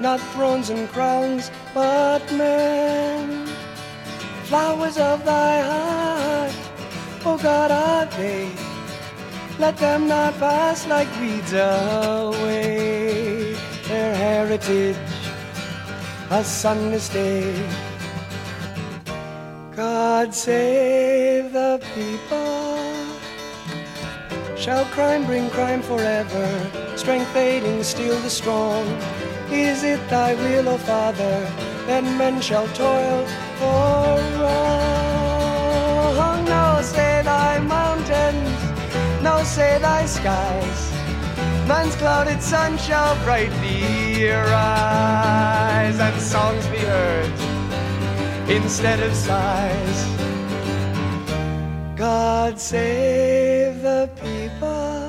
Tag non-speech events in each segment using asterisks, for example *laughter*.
not thrones and crowns, but men. Flowers of thy heart, O God, are they? Let them not pass like weeds away. Their heritage, a sunless day. God save the people. Shall crime bring crime forever? Strength fading, still the strong. Is it thy will, O Father, that men shall toil for wrong? No, say thy mountains, no, say thy skies. Man's clouded sun shall brightly rise, and songs be heard instead of sighs. God save the people.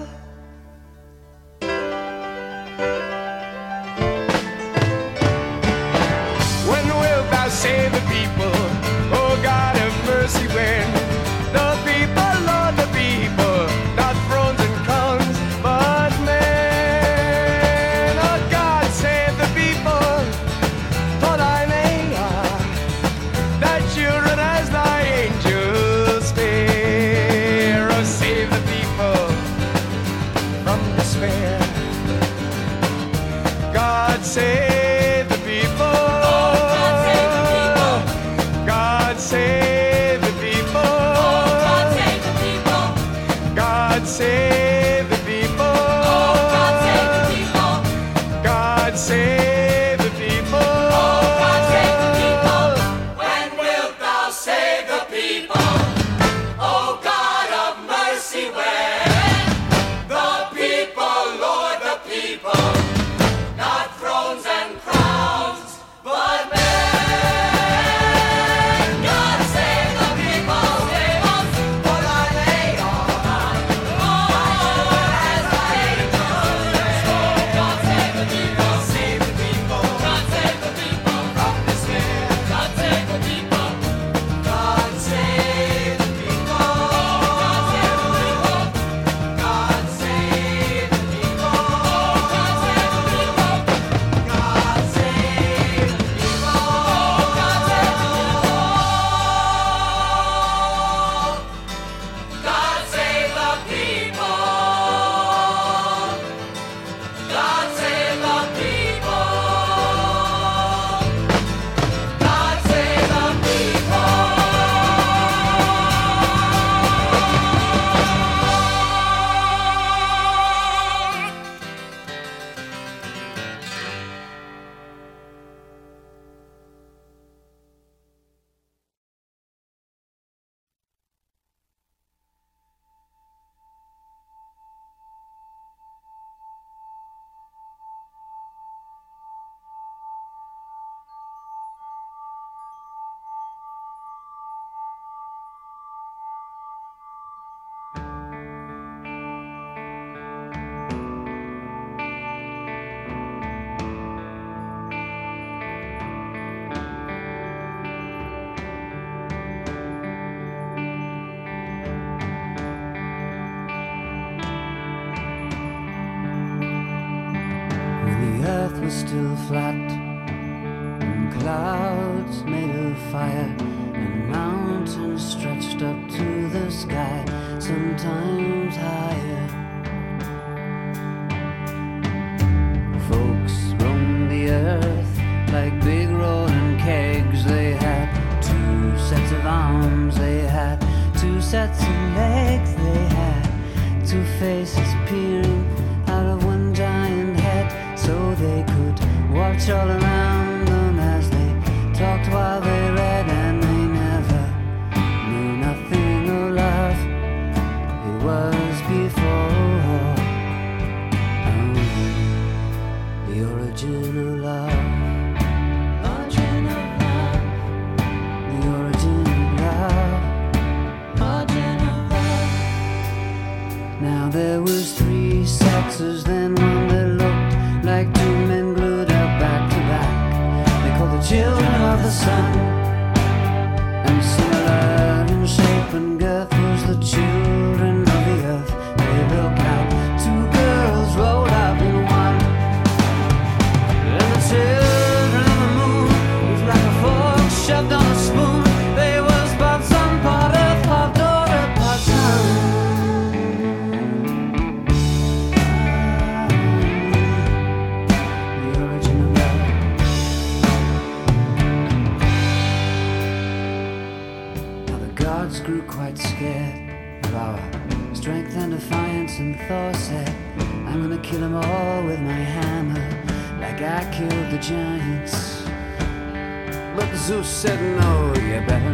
sets of legs they had, two faces peering out of one giant head, so they could watch all around. giants. But Zeus said, No, you better.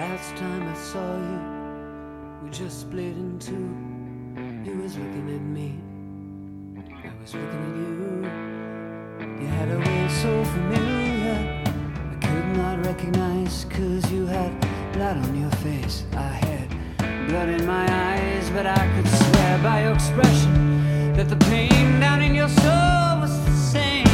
Last time I saw you, we just split in two. You was looking at me, I was looking at you. You had a way so familiar, I could not recognize, cause you had blood on your face. I had blood in my eyes, but I could swear by your expression that the pain down in your soul was the same.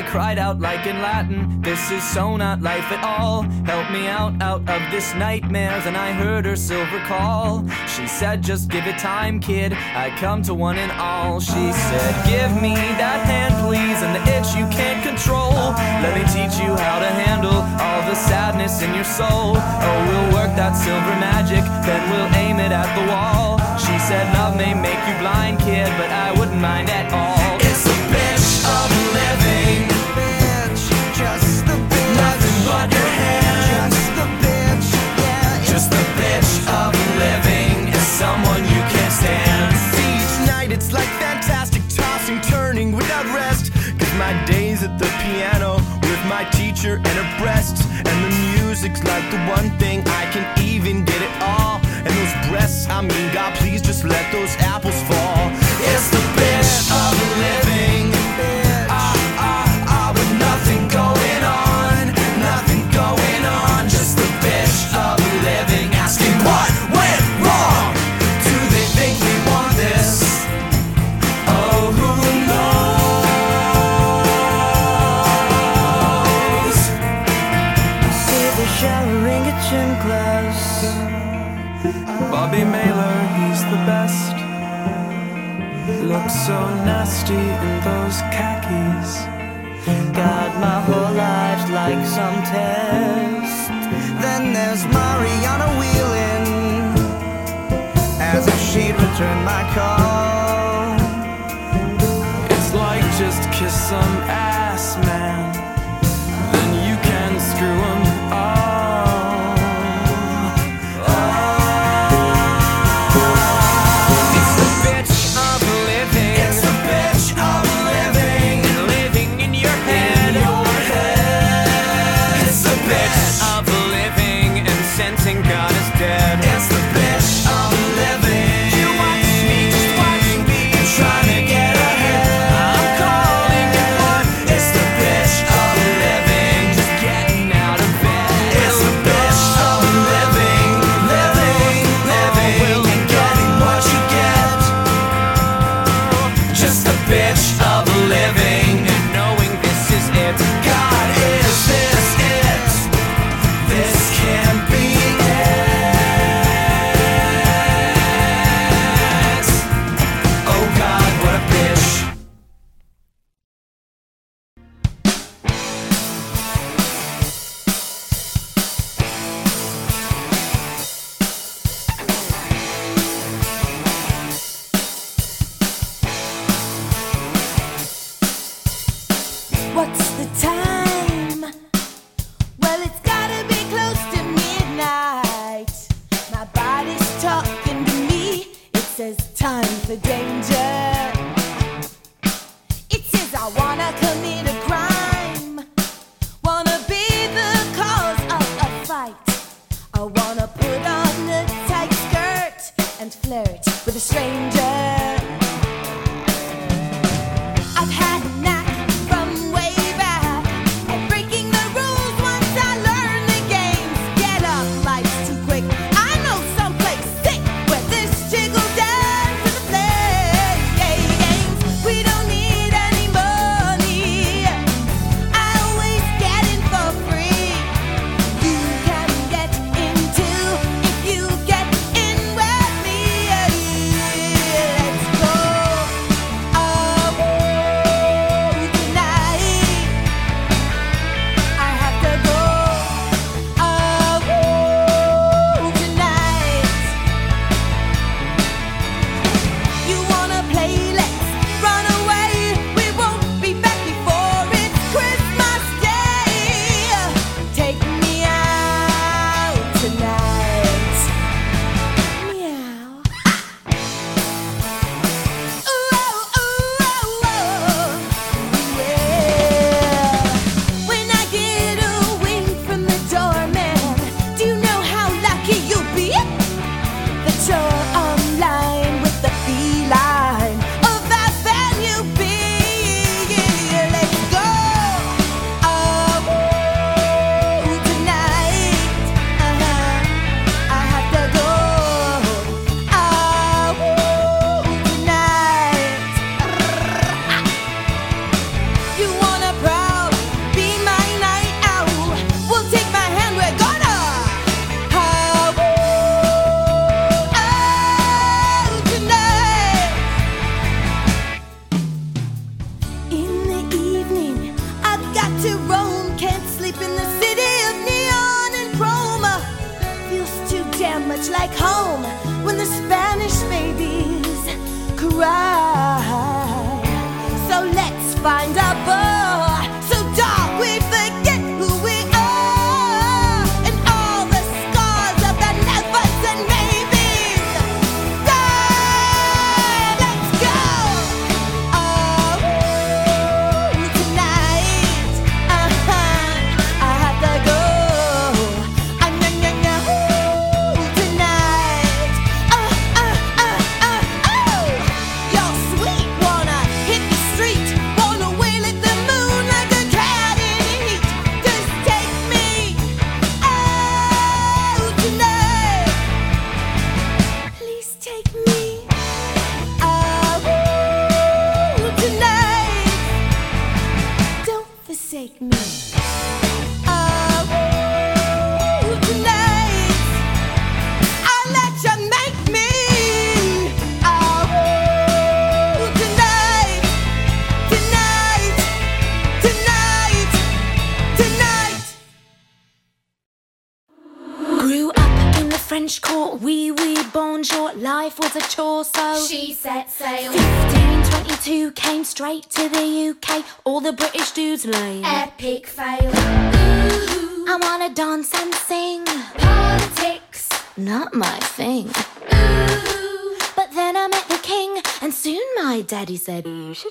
I cried out like in Latin, This is so not life at all. Help me out, out of this nightmare. Then I heard her silver call. She said, Just give it time, kid. I come to one and all. She said, Give me that hand, please, and the itch you can't control. Let me teach you how to handle all the sadness in your soul. Oh, we'll work that silver magic, then we'll aim it at the wall. She said, Love may make you blind, kid, but I wouldn't mind at all. someone you can't stand. Each night it's like fantastic tossing, turning without rest. Cause my days at the piano with my teacher and her breasts. And the music's like the one thing I can even get it all. And those breasts, I mean, God, please just let those apples fall. It's the bit of living.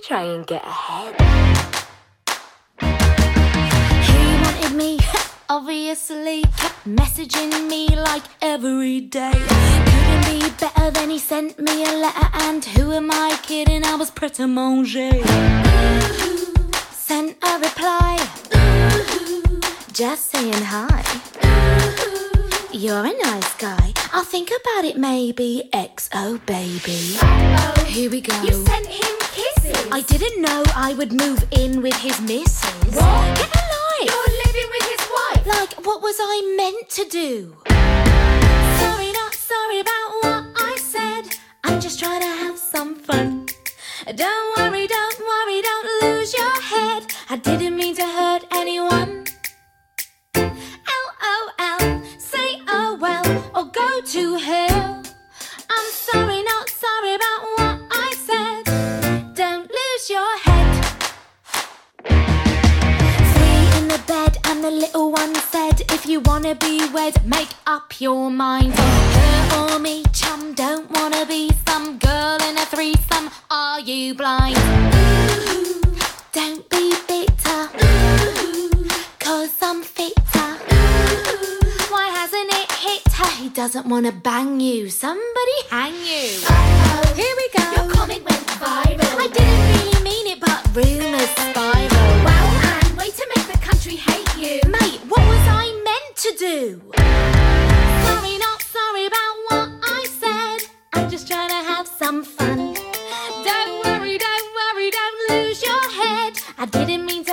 Try and get ahead. He wanted me, *laughs* obviously, kept messaging me like every day. Couldn't be better than he sent me a letter, and who am I kidding? I was pret a manger. Sent a reply, just saying hi. You're a nice guy. I'll think about it maybe. XO baby. Here we go. You sent him kisses. I didn't know I would move in with his missus. What? Get a life. You're living with his wife. Like, what was I meant to do? Sorry, not sorry about what I said. I'm just trying to have some fun. Don't worry, don't worry, don't lose your head. I didn't mean to hurt anyone. LOL, say oh well, or go to hell. I'm sorry, not sorry about what the little one said, If you wanna be wed, make up your mind. Her or me, chum, don't wanna be some girl in a threesome. Are you blind? Ooh, Don't be bitter, cause I'm fitter. Ooh, Why hasn't it hit her? He doesn't wanna bang you. Somebody hang you. Here we go. Your comment went viral. I didn't really mean it, but rumors spiral. Well, and way to make the country hate you. Mate, what was I meant to do? Sorry, not sorry about what I said. I'm just trying to have some fun. Don't worry, don't worry, don't lose your head. I didn't mean to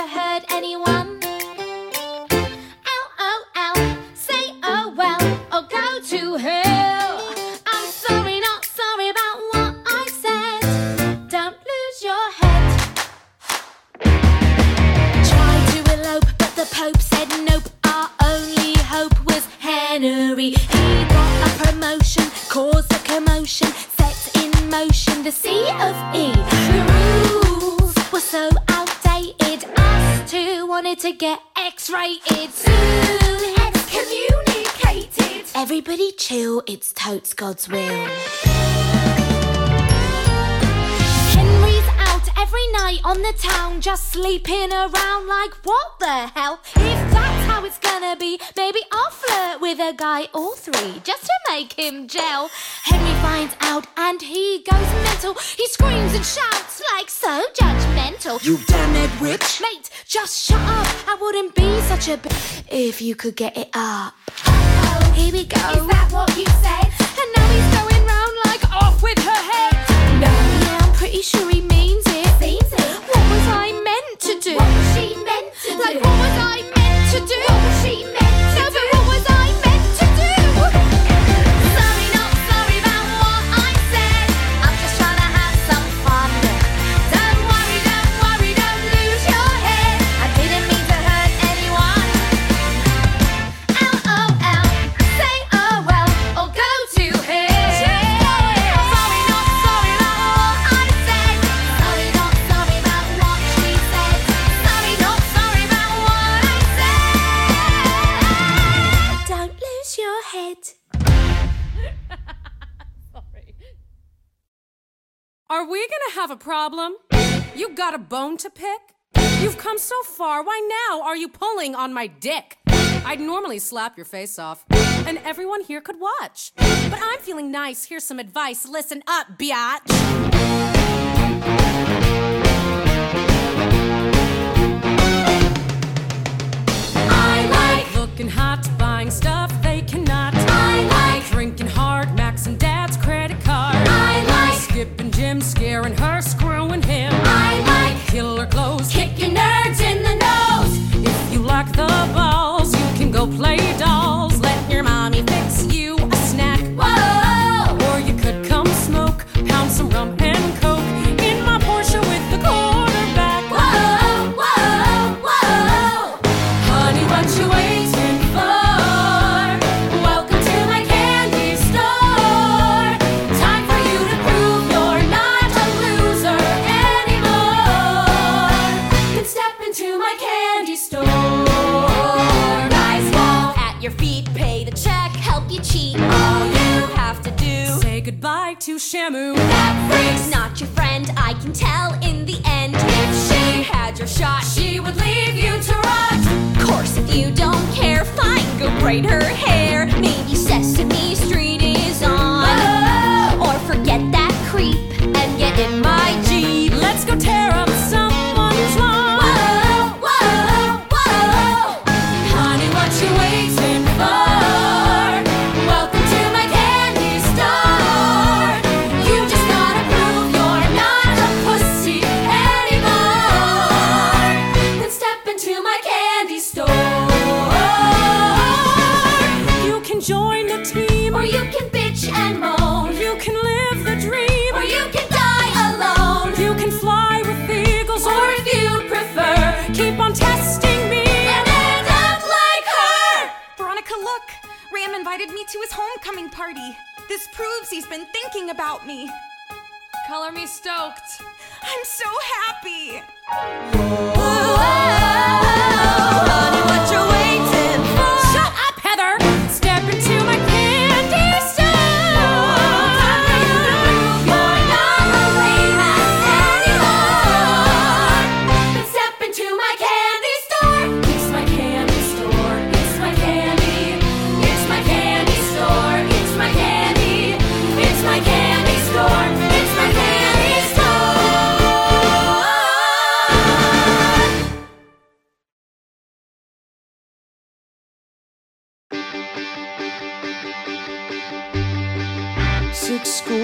He got a promotion, caused a commotion, set in motion the C of E. The rules were so outdated. Us two wanted to get X-rated. Soon Excommunicated. Everybody chill, it's totes God's will. Henry's every night on the town, just sleeping around like what the hell? If that's how it's gonna be, maybe I'll flirt with a guy or three just to make him gel. Henry finds out and he goes mental. He screams and shouts like so judgmental. You damn it witch! Mate, just shut up. I wouldn't be such a b- if you could get it up. Here we go. Is that what you said? And now he's going round like off with her head. No. Yeah, I'm pretty sure he means it. What was I meant to do? What was she meant to do? Like, what was I meant to do? What was she meant Are we gonna have a problem? You got a bone to pick? You've come so far, why now are you pulling on my dick? I'd normally slap your face off, and everyone here could watch. But I'm feeling nice, here's some advice. Listen up, biatch. Killer Shamu. That freak's not your friend, I can tell in the end. If she had your shot, she would leave you to rot. Course, if you don't care, fine, go braid her hair. Maybe Sesame Street thinking about me. Color me stoked. I'm so happy. Honey, what you waiting for? Shut up, Heather!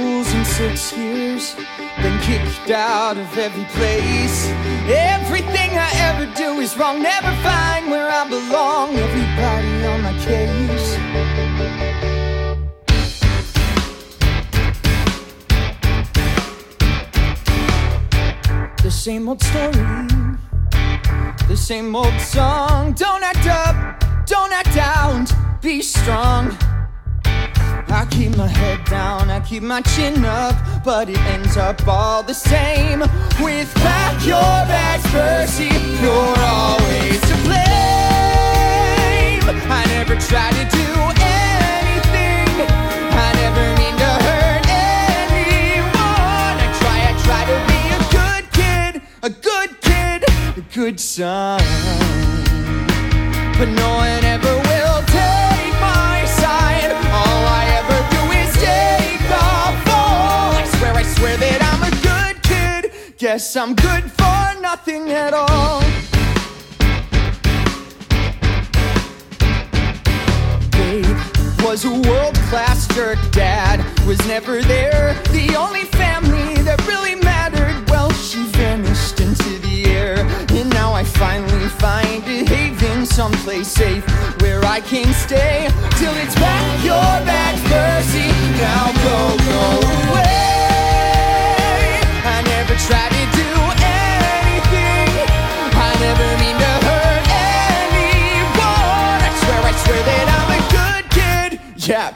Schools in six years, been kicked out of every place. Everything I ever do is wrong, never find where I belong. Everybody on my case. The same old story, the same old song. Don't act up, don't act down, be strong. I keep my head down, I keep my chin up, but it ends up all the same. With pack your Percy, you're always to blame. I never try to do anything, I never mean to hurt anyone. I try, I try to be a good kid, a good kid, a good son. But no one ever Guess I'm good for nothing at all. Gabe was a world class jerk. Dad was never there. The only family that really mattered. Well, she vanished into the air. And now I finally find a haven someplace safe where I can stay till it's back your bags, Percy. Now go, go away. I never try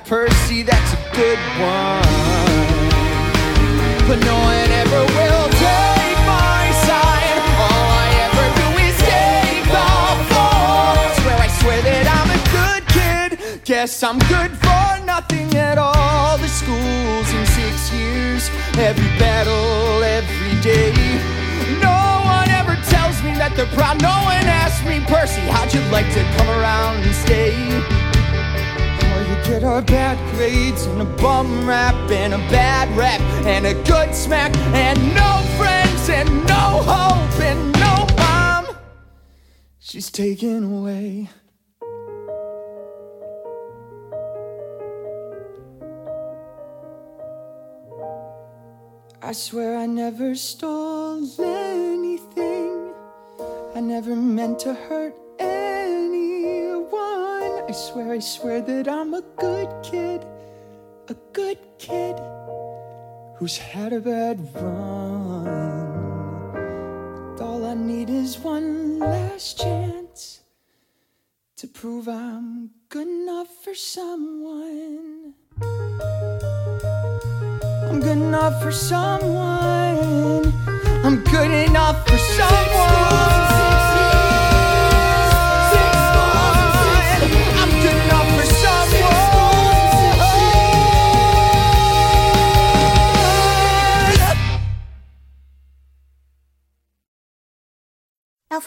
Percy, that's a good one. But no one ever will take my side. All I ever do is take the fall. Swear, I swear that I'm a good kid. Guess I'm good for nothing at all. The schools in six years every battle, every day. No one ever tells me that they're proud. No one asks me, Percy, how'd you like to come around and stay? Get are bad grades and a bum rap and a bad rap and a good smack and no friends and no hope and no mom. She's taken away. I swear I never stole anything. I never meant to hurt. I swear, I swear that I'm a good kid. A good kid who's had a bad run. All I need is one last chance to prove I'm good enough for someone. I'm good enough for someone. I'm good enough for someone.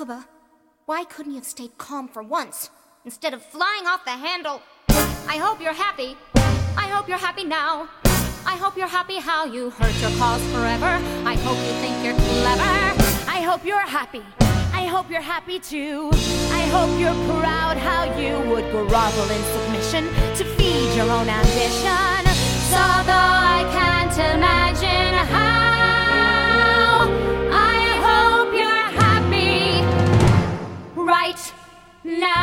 Elphaba, why couldn't you have stayed calm for once instead of flying off the handle? I hope you're happy. I hope you're happy now. I hope you're happy how you hurt your cause forever. I hope you think you're clever. I hope you're happy. I hope you're happy too. I hope you're proud how you would grovel in submission to feed your own ambition. So though I can't imagine how, now.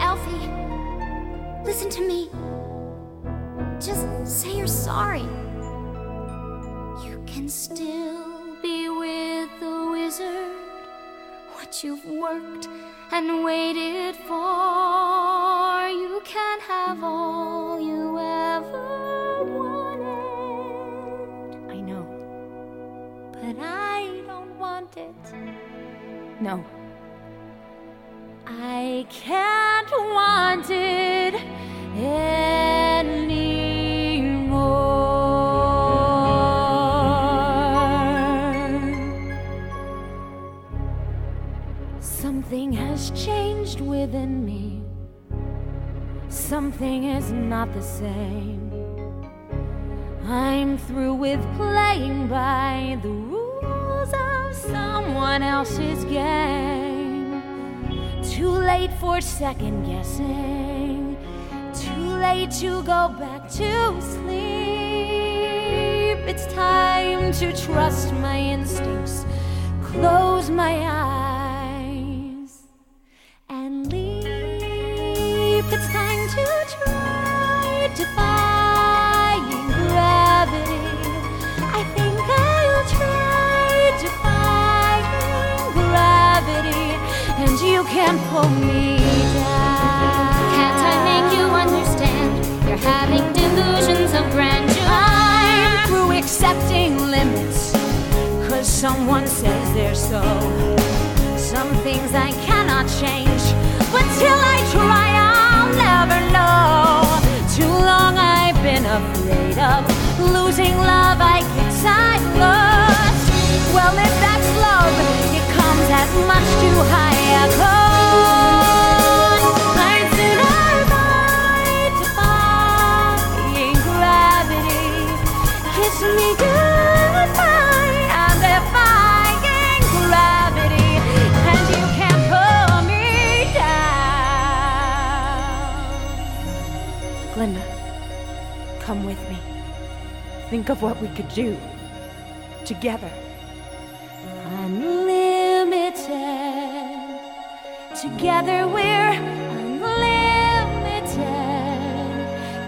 Elphie, listen to me. Just say you're sorry. You can still be with the wizard. What you've worked and waited for. You can have all you ever wanted. I know. But I don't want it. No. I can't want it anymore. Something has changed within me. Something is not the same. I'm through with playing by the rules of someone else's game. Too late for second guessing. Too late to go back to sleep. It's time to trust my instincts, close my eyes, and leap. It's time to try defying can't pull me down. Can't I make you understand? You're having delusions of grandeur. I'm through accepting limits, cause someone says they're so. Some things I cannot change, but till I try, I'll never know. Too long I've been afraid of losing love, I guess I must. Well, if that's love, Glinda, come with me. Think of what we could do together. Together we're unlimited.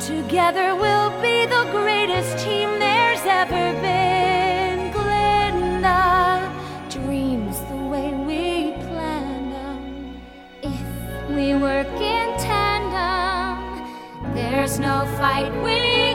Together we'll be the greatest team there's ever been. Glinda dreams the way we planned them. If we work in tandem, there's no fight we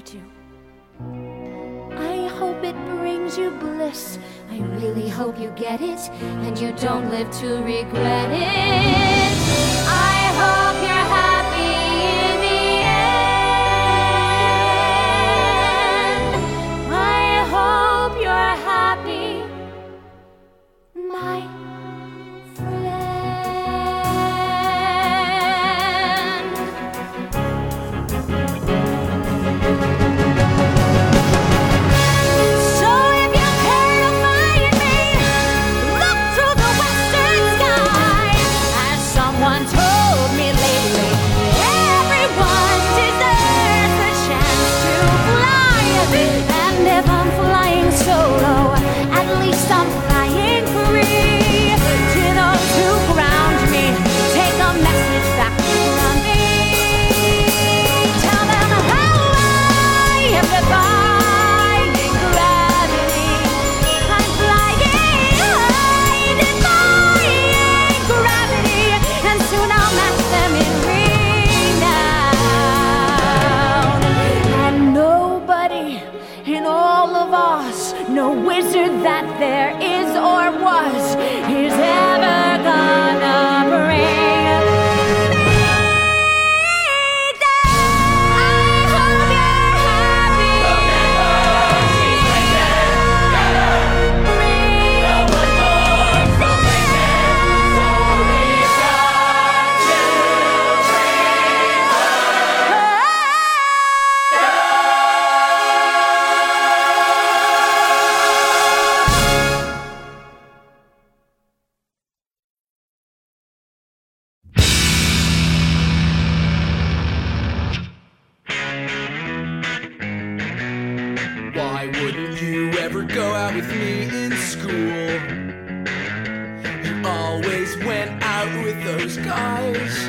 to. I hope it brings you bliss. I really hope you get it and you don't live to regret it. I hope you're happy. those guys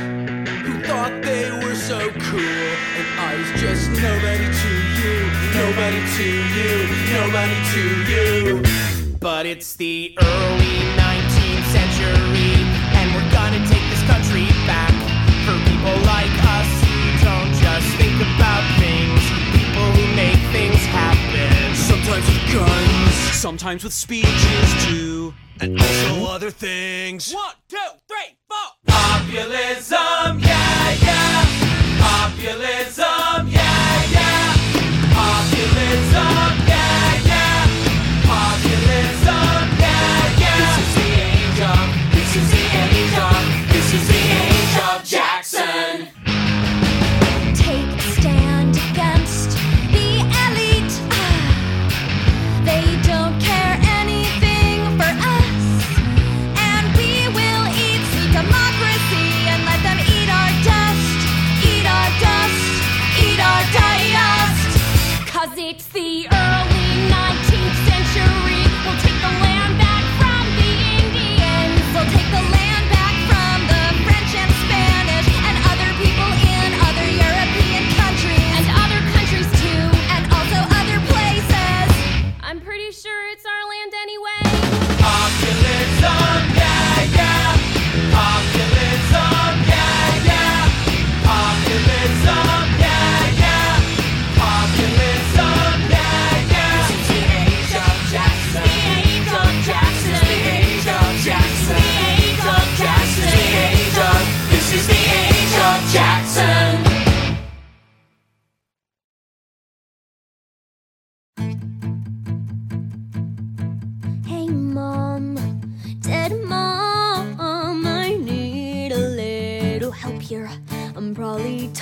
who thought they were so cool. And I was just nobody to you, nobody to you, nobody to you. But it's the early 19th century, and we're gonna take this country back for people like us who don't just think about things, people who make things happen. Sometimes with guns, sometimes with speeches too. Mm-hmm. and also other things. One, two, three, four. Populism, yeah, yeah. Populism, yeah, yeah. Populism.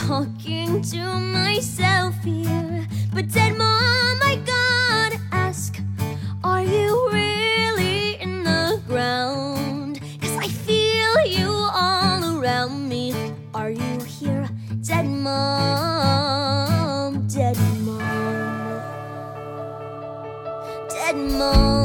talking to myself here. But dead Mom, I gotta ask, are you really in the ground? Cause I feel you all around me. Are you here, Dead Mom? Dead Mom. Dead Mom.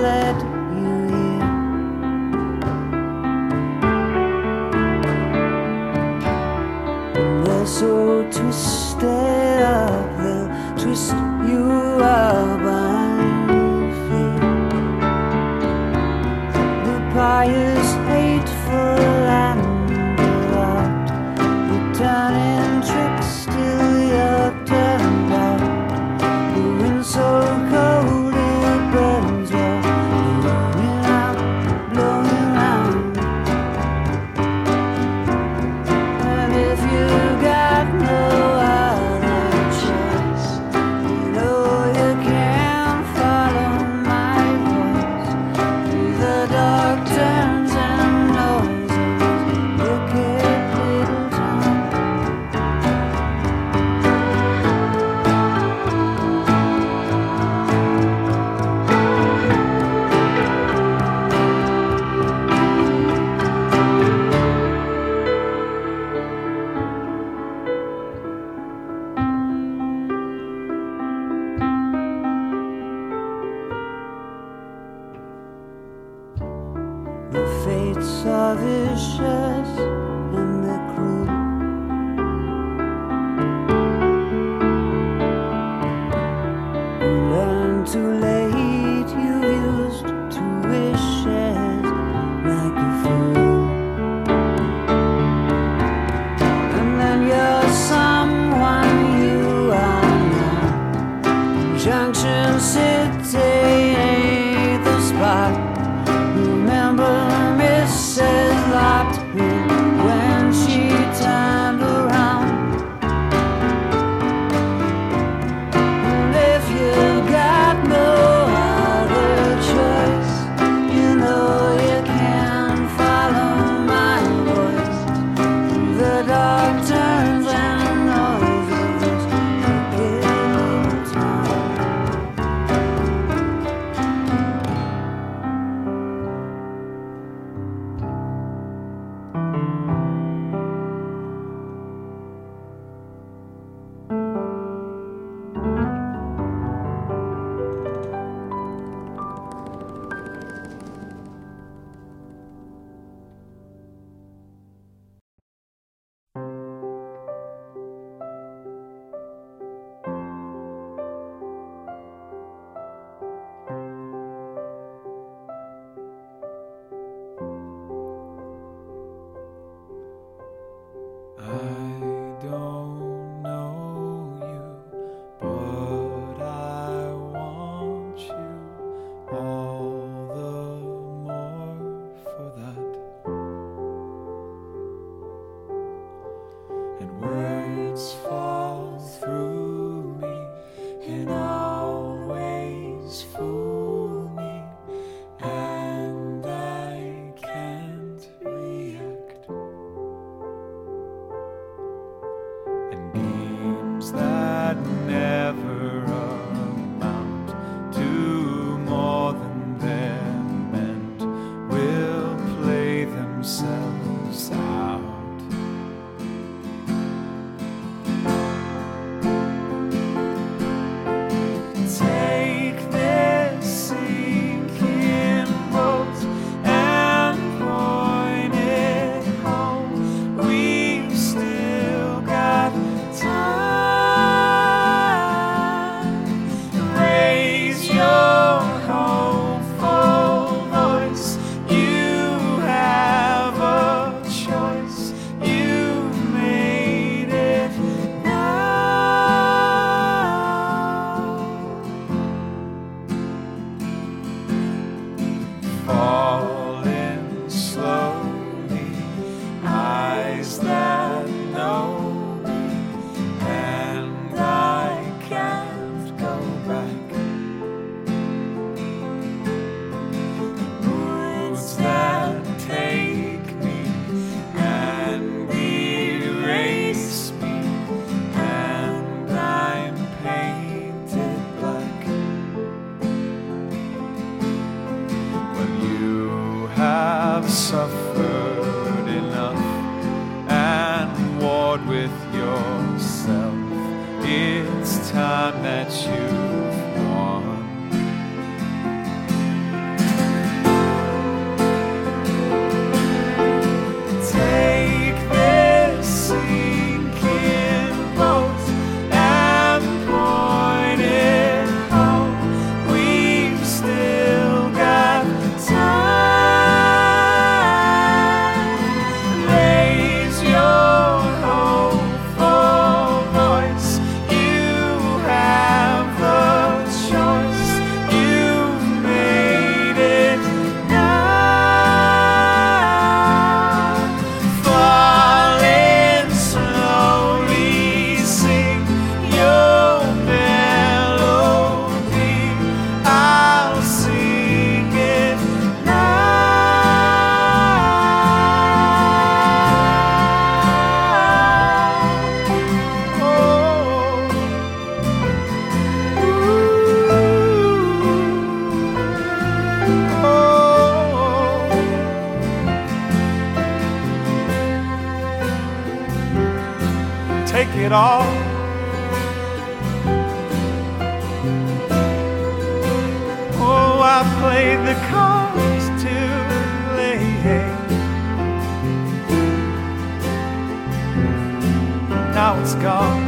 let you in. And they're so twisted up, they'll twist. For. Now it's gone.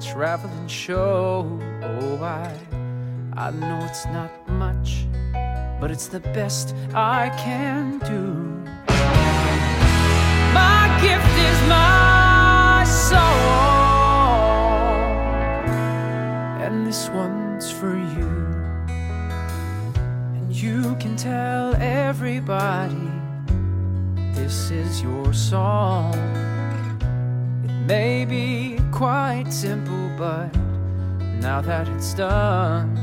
traveling show. Oh, I, I know it's not much, but it's the best I can do. My gift is my song, and this one's for you. And you can tell everybody this is your song. It may be quite simple, but now that it's done,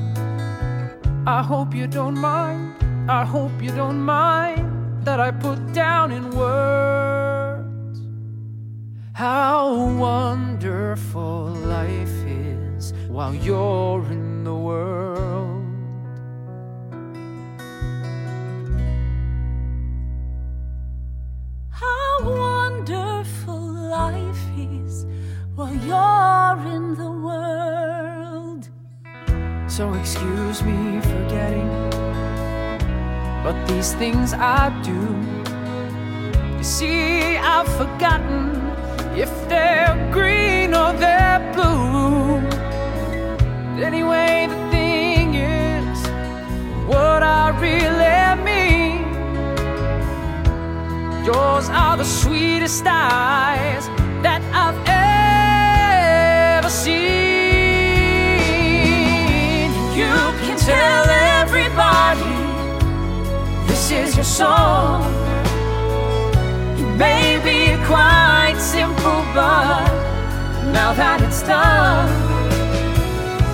I hope you don't mind. I hope you don't mind that I put down in words how wonderful life is while you're in the world. You're in the world. So excuse me for getting, but these things I do. You see, I've forgotten if they're green or they're blue. Anyway, the thing is, what I really mean. Yours are the sweetest eyes that I've ever seen. You can tell everybody this is your song. It may be quite simple, but now that it's done,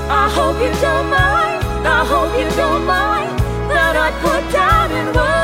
I hope you don't mind. I hope you don't mind that I put down in words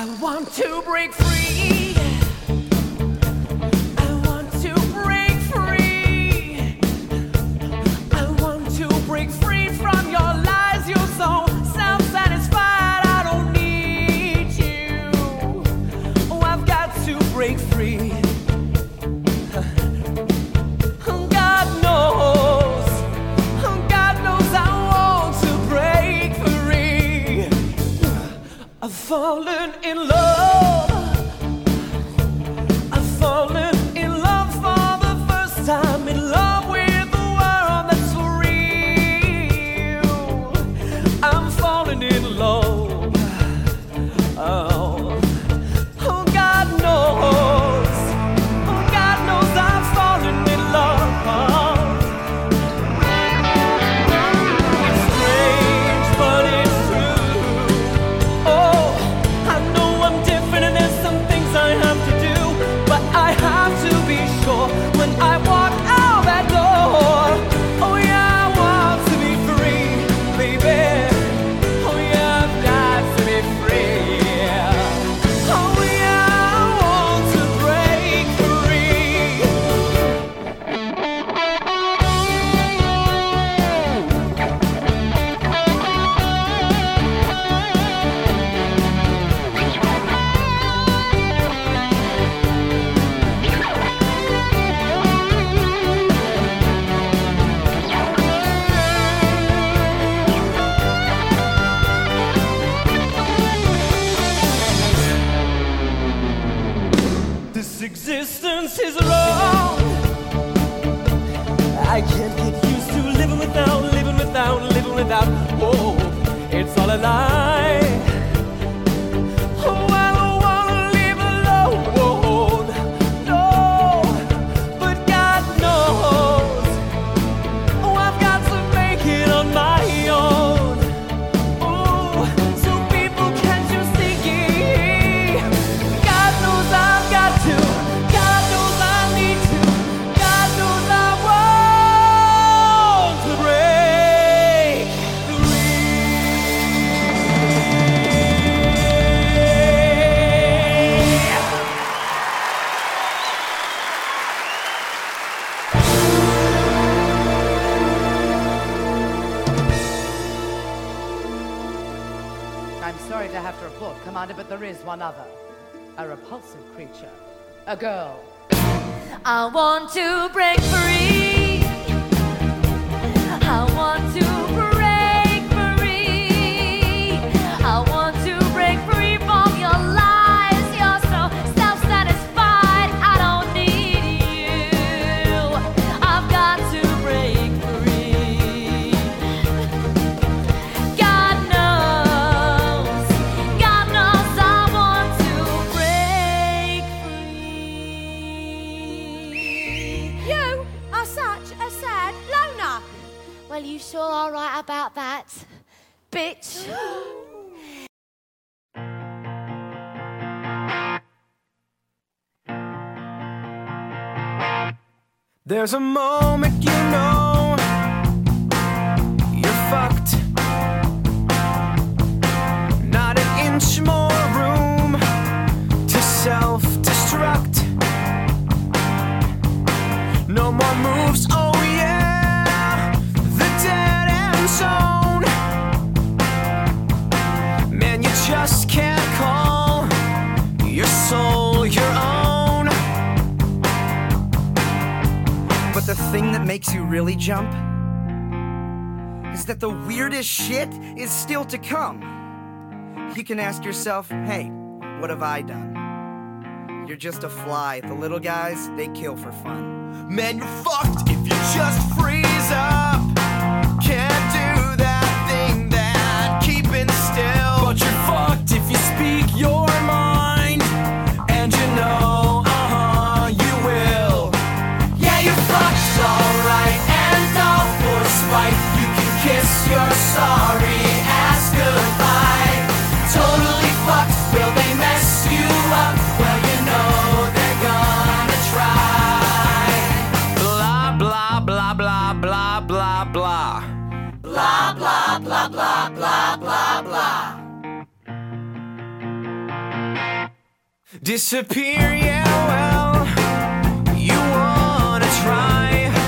I want to break free. fallen in love. There's a moment you know you're fucked. Not an inch more room to self destruct. No more makes you really jump is that the weirdest shit is still to come. You can ask yourself, hey, what have I done? You're just a fly. The little guys, they kill for fun. Man, you're fucked if you just freeze up. Can't do that thing that keeping still. But you're fucked if you speak your Disappear, yeah, well, you wanna try.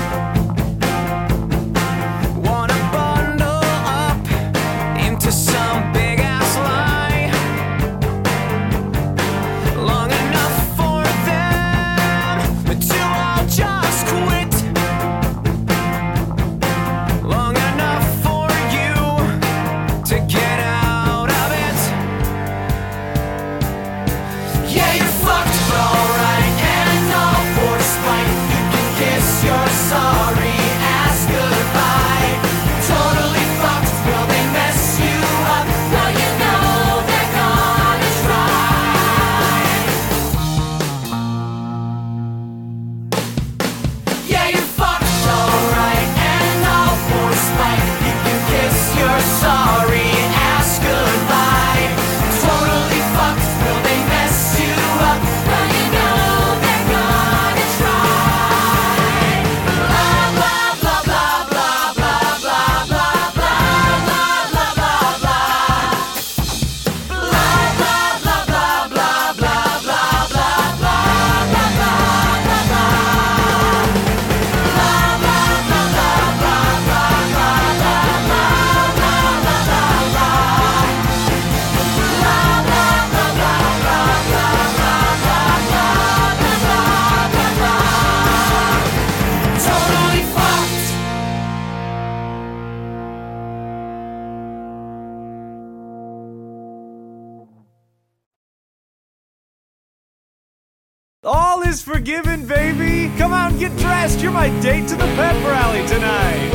Is forgiven, baby. Come on, get dressed. You're my date to the pep rally tonight.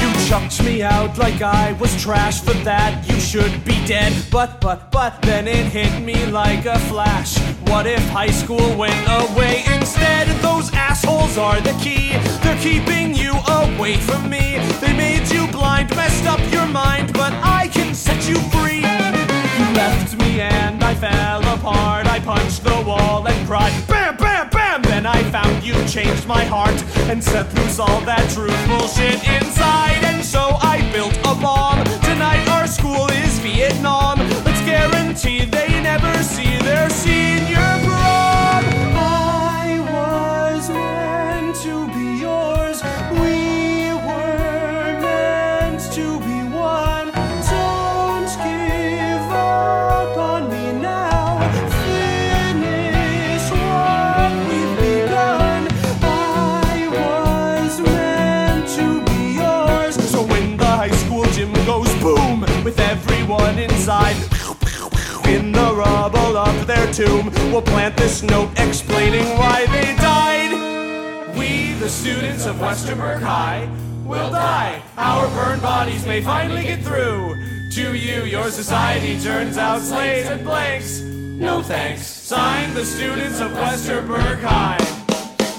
You chucked me out like I was trash. For that, you should be dead. But, but, but, then it hit me like a flash. What if high school went away instead? Those assholes are the key. They're keeping you away from me. They made you blind, messed up your mind, but I can set you free. You left me and I fell apart. I punched the wall and cried, bam, bam, bam. Then I found you changed my heart and set loose all that truth bullshit inside. And so I built a bomb. Tonight our school is Vietnam. Let's guarantee they never see their senior inside. In the rubble of their tomb, we'll plant this note explaining why they died. We, the students of Westerberg High, will die. Our burned bodies may finally get through. To you, your society turns out slaves and blanks. No thanks. Signed, the students of Westerberg High.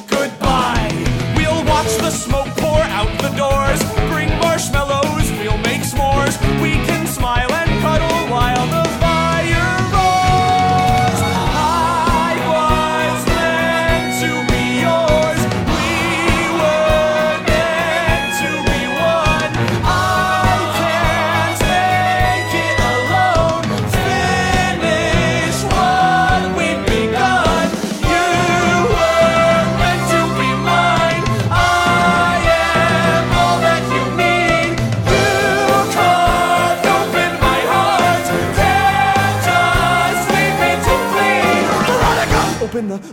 Goodbye. We'll watch the smoke pour out the doors. Bring marshmallows, we'll make s'mores. We can smile cuddle while the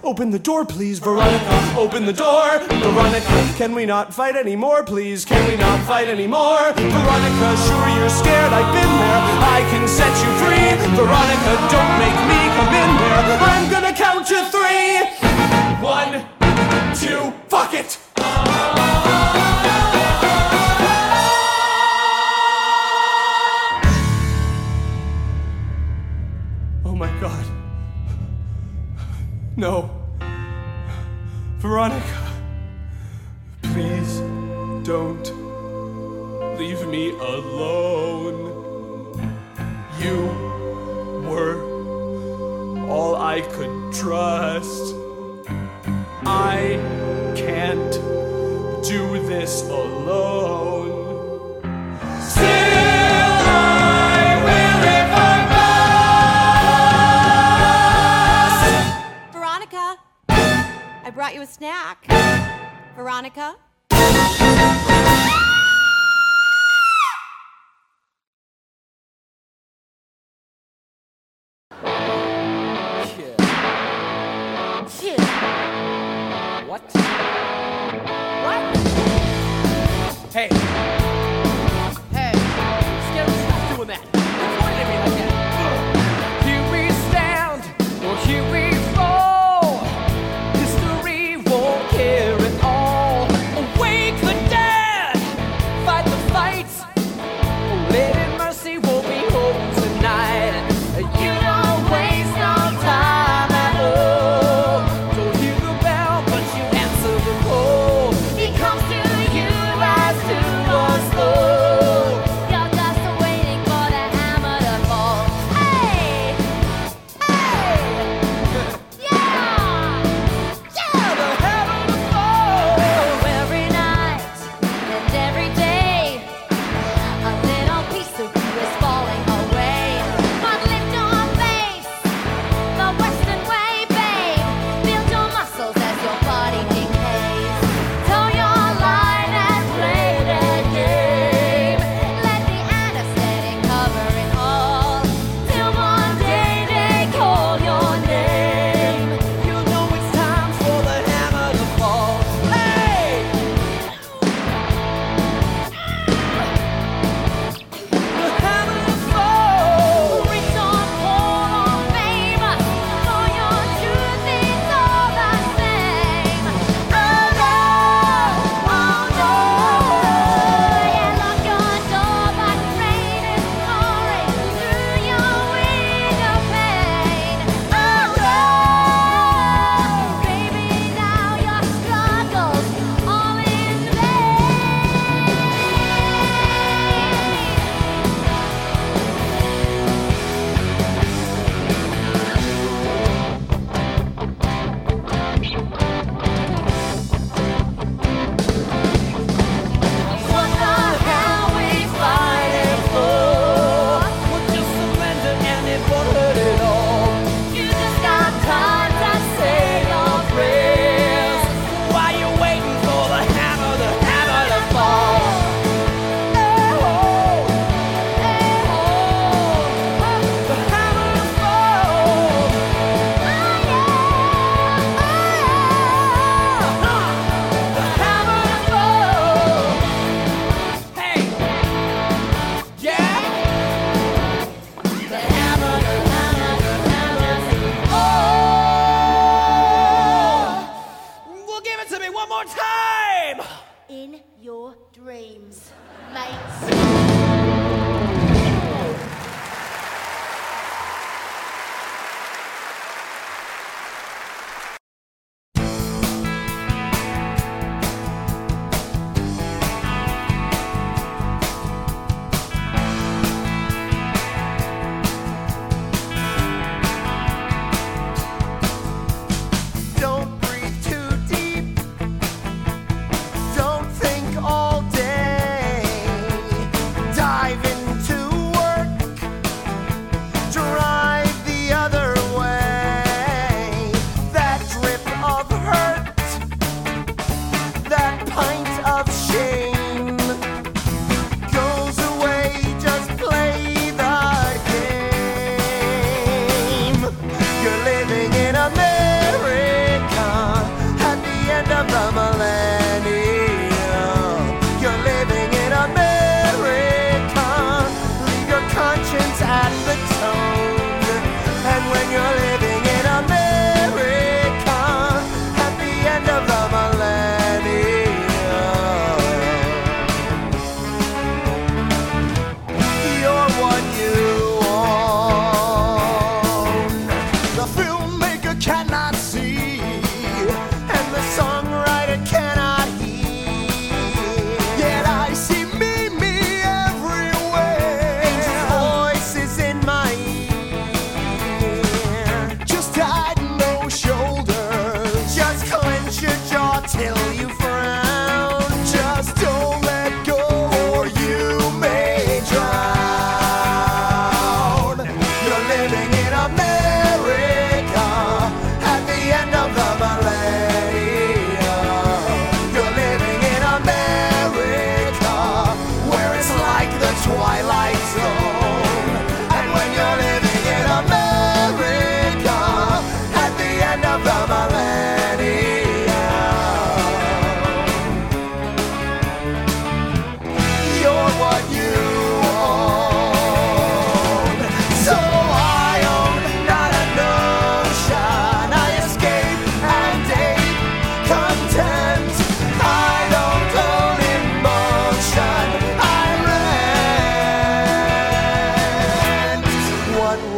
open the door, please. Veronica, open the door. Veronica, can we not fight anymore, please? Can we not fight anymore? Veronica, sure you're scared. I've been there. I can set you free. Veronica, don't make me come in there. I'm gonna count to three. One, two, fuck it. Oh my god. No. Veronica. Veronica?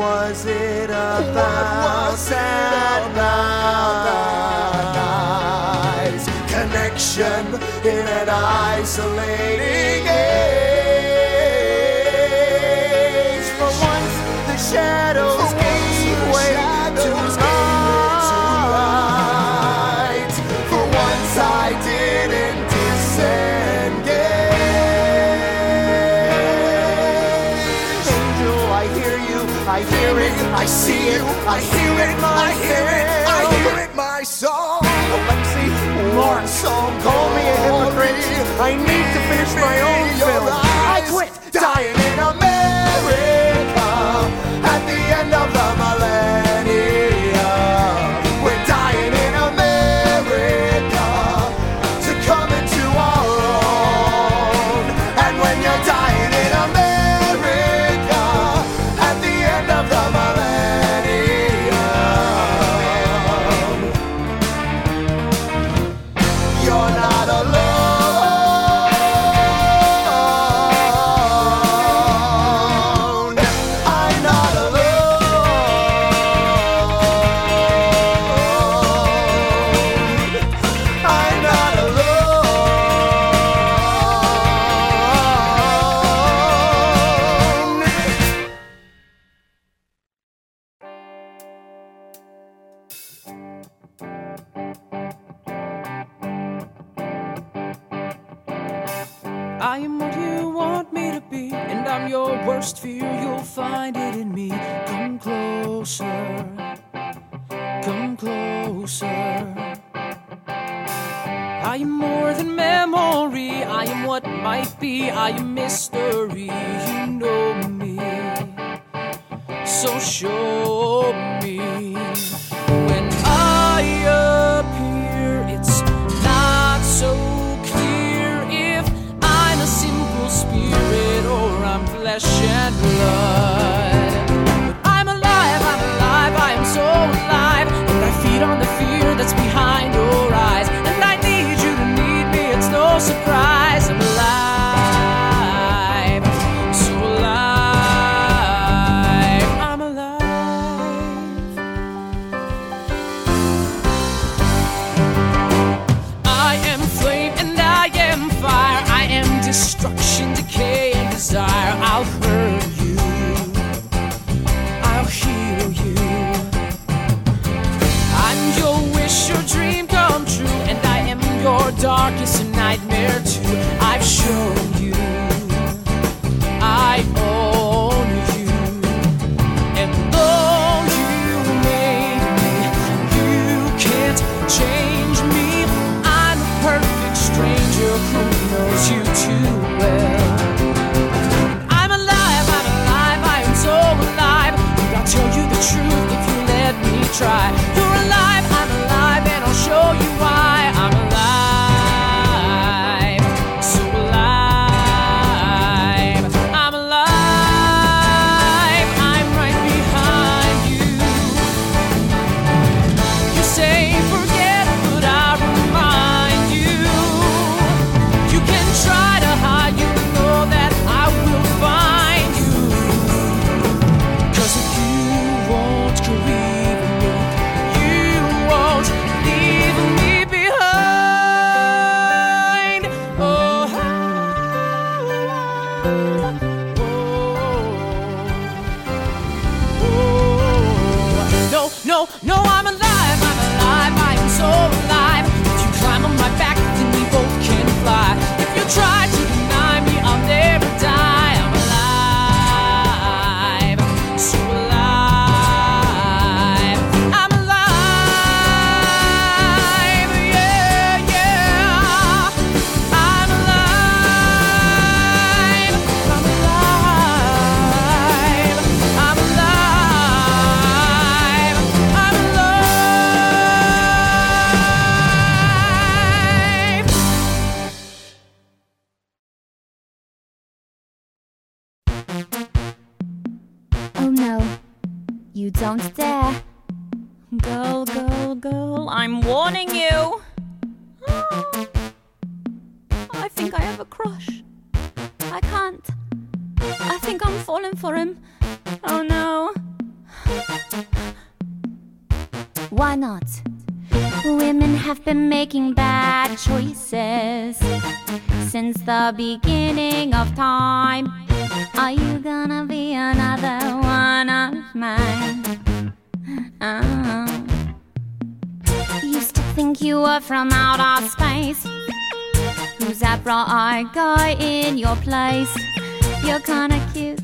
was it about? Sad nights, connection in an isolating age. For once, the shadows. see you, I hear it, I hear it, I hear it, my soul. Alexi Lawrence song, call me a hypocrite. I need to finish my own film. The beginning of time. Are you gonna be another one of mine? Oh. Used to think you were from outer space. Who's that bright guy in your place? You're kinda cute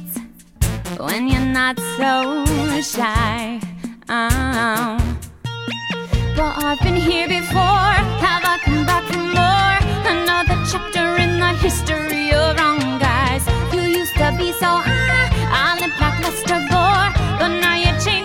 when you're not so shy. Uh-huh. Oh. But I've been here before. Have I come back for more? Another chapter in the history of wrong guys. You used to be so ah, I live like Lester Gore, but now you're changing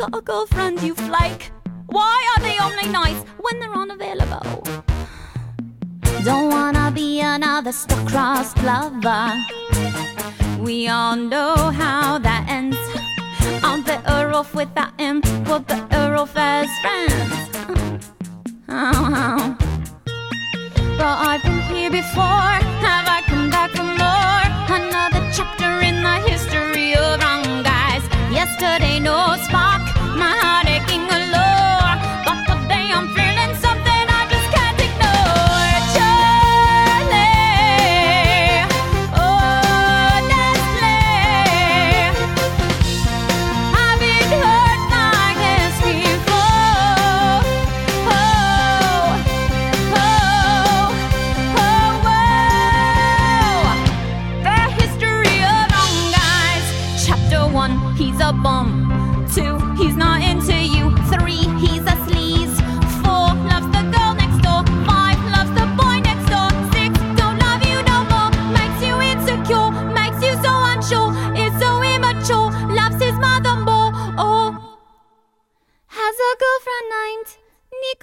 got a girlfriend, you flake. Why are they only nice when they're unavailable? Don't wanna be another star-crossed lover. We all know how that ends. I'm better off without him. We're better off as friends. Oh, *laughs* oh. But I've been here before. Have I come back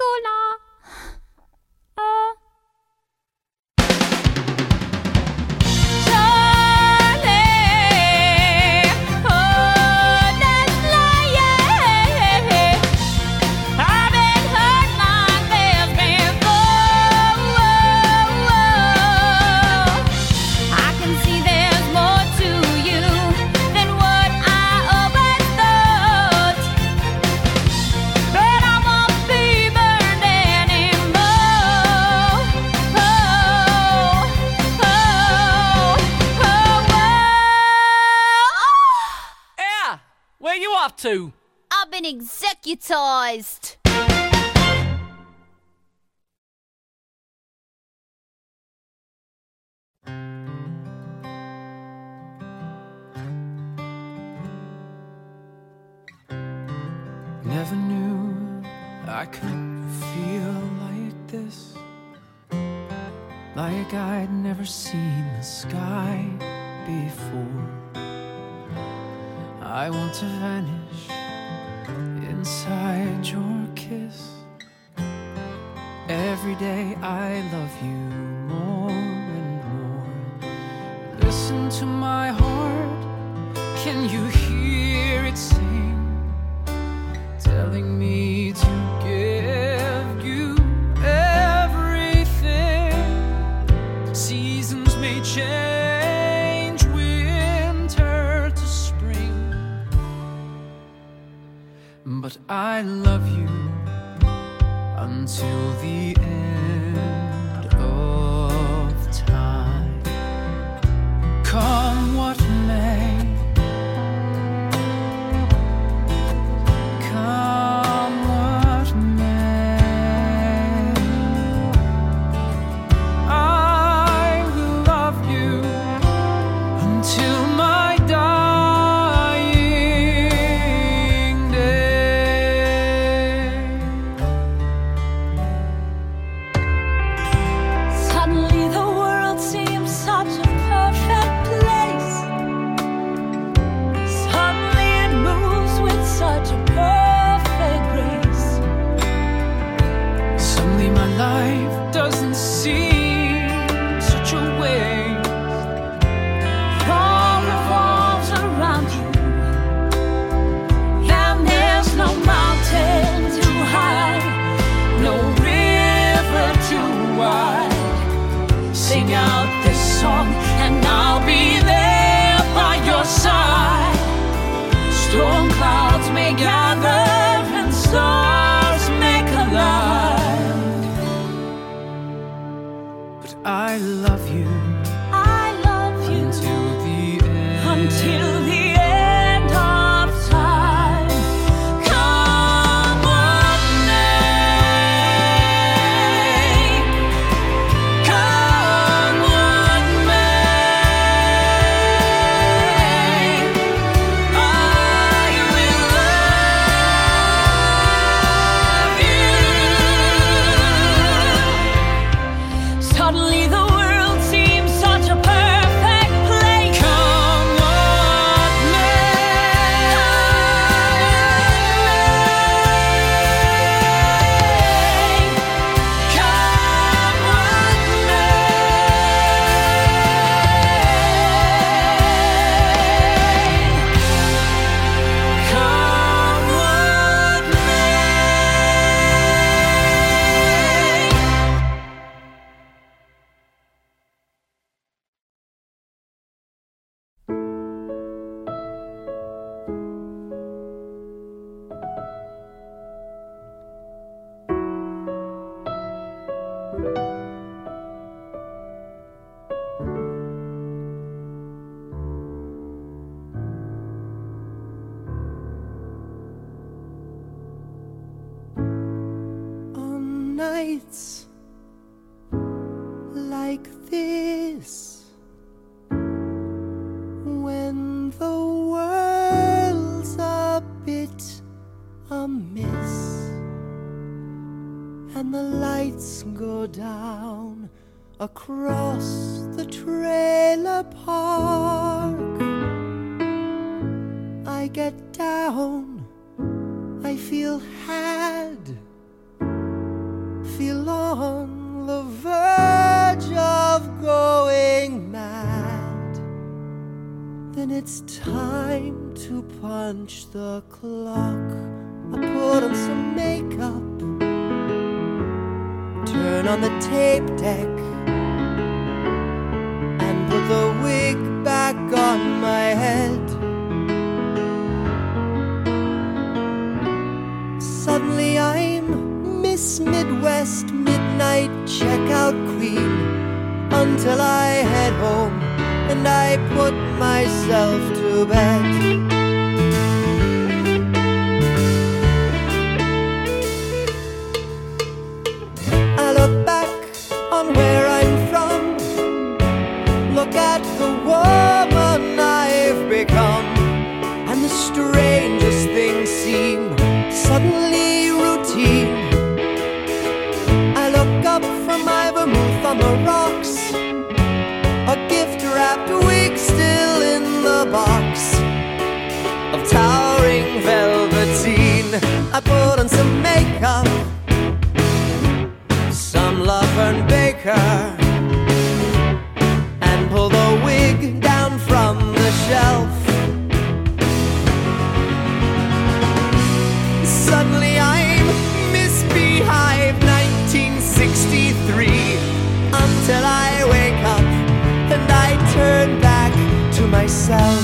Nicola. Where to? I've been executized. Never knew I could feel like this. Like I'd never seen the sky before. I want to vanish inside your kiss. Every day I love you more and more. Listen to my heart. Can you hear it sing? telling me to give but I love you until the end feel had, feel on the verge of going mad, then it's time to punch the clock. I put on some makeup, turn on the tape deck, and put the wig back on my head. Midwest midnight checkout queen until I head home and I put myself to bed. on the rocks. A gift wrapped wig still in the box. myself.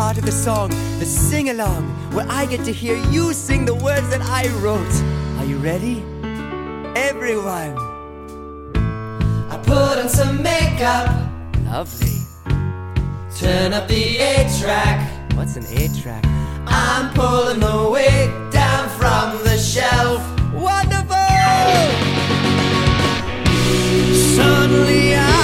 Part of the song, the sing along, where I get to hear you sing the words that I wrote. Are you ready? Everyone. I put on some makeup, Lovely. turn up the A track. What's an A track? I'm pulling the wig down from the shelf. Wonderful! Suddenly I'm